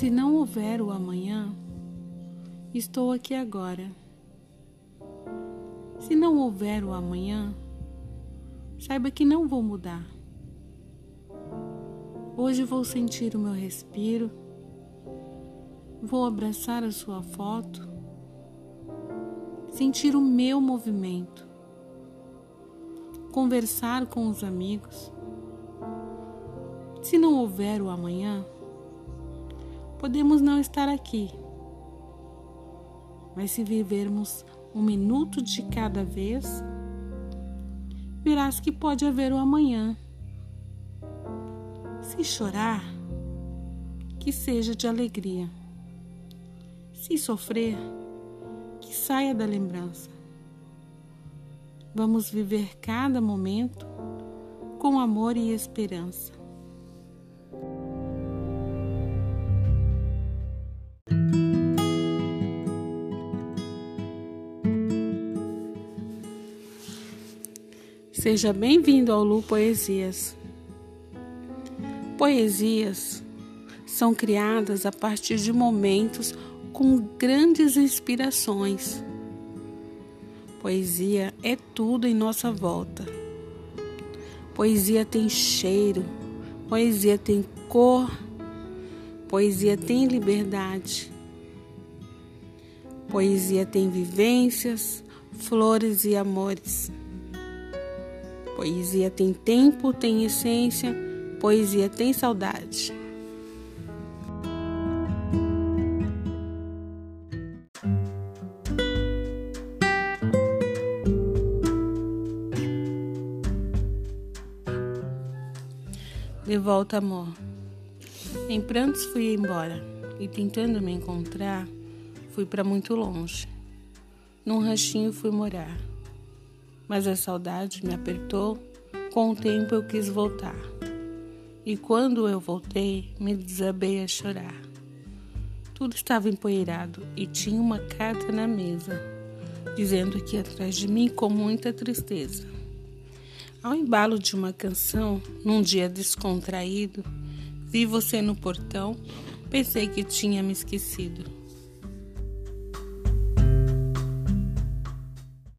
Se não houver o amanhã, estou aqui agora. Se não houver o amanhã, saiba que não vou mudar. Hoje vou sentir o meu respiro, vou abraçar a sua foto, sentir o meu movimento, conversar com os amigos. Se não houver o amanhã, podemos não estar aqui, mas se vivermos um minuto de cada vez, verás que pode haver o amanhã. Se chorar, que seja de alegria. Se sofrer, que saia da lembrança. Vamos viver cada momento com amor e esperança. Seja bem-vindo ao Lu Poesias. Poesias são criadas a partir de momentos com grandes inspirações. Poesia é tudo em nossa volta. Poesia tem cheiro, poesia tem cor, poesia tem liberdade. Poesia tem vivências, flores e amores. Poesia tem tempo, tem essência, poesia tem saudade. De volta, amor. Em prantos fui embora e tentando me encontrar, fui para muito longe. Num ranchinho fui morar mas a saudade me apertou. Com o tempo eu quis voltar. E quando eu voltei, me desabei a chorar. Tudo estava empoeirado e tinha uma carta na mesa, dizendo que ia atrás de mim com muita tristeza. Ao embalo de uma canção, num dia descontraído, vi você no portão, pensei que tinha me esquecido.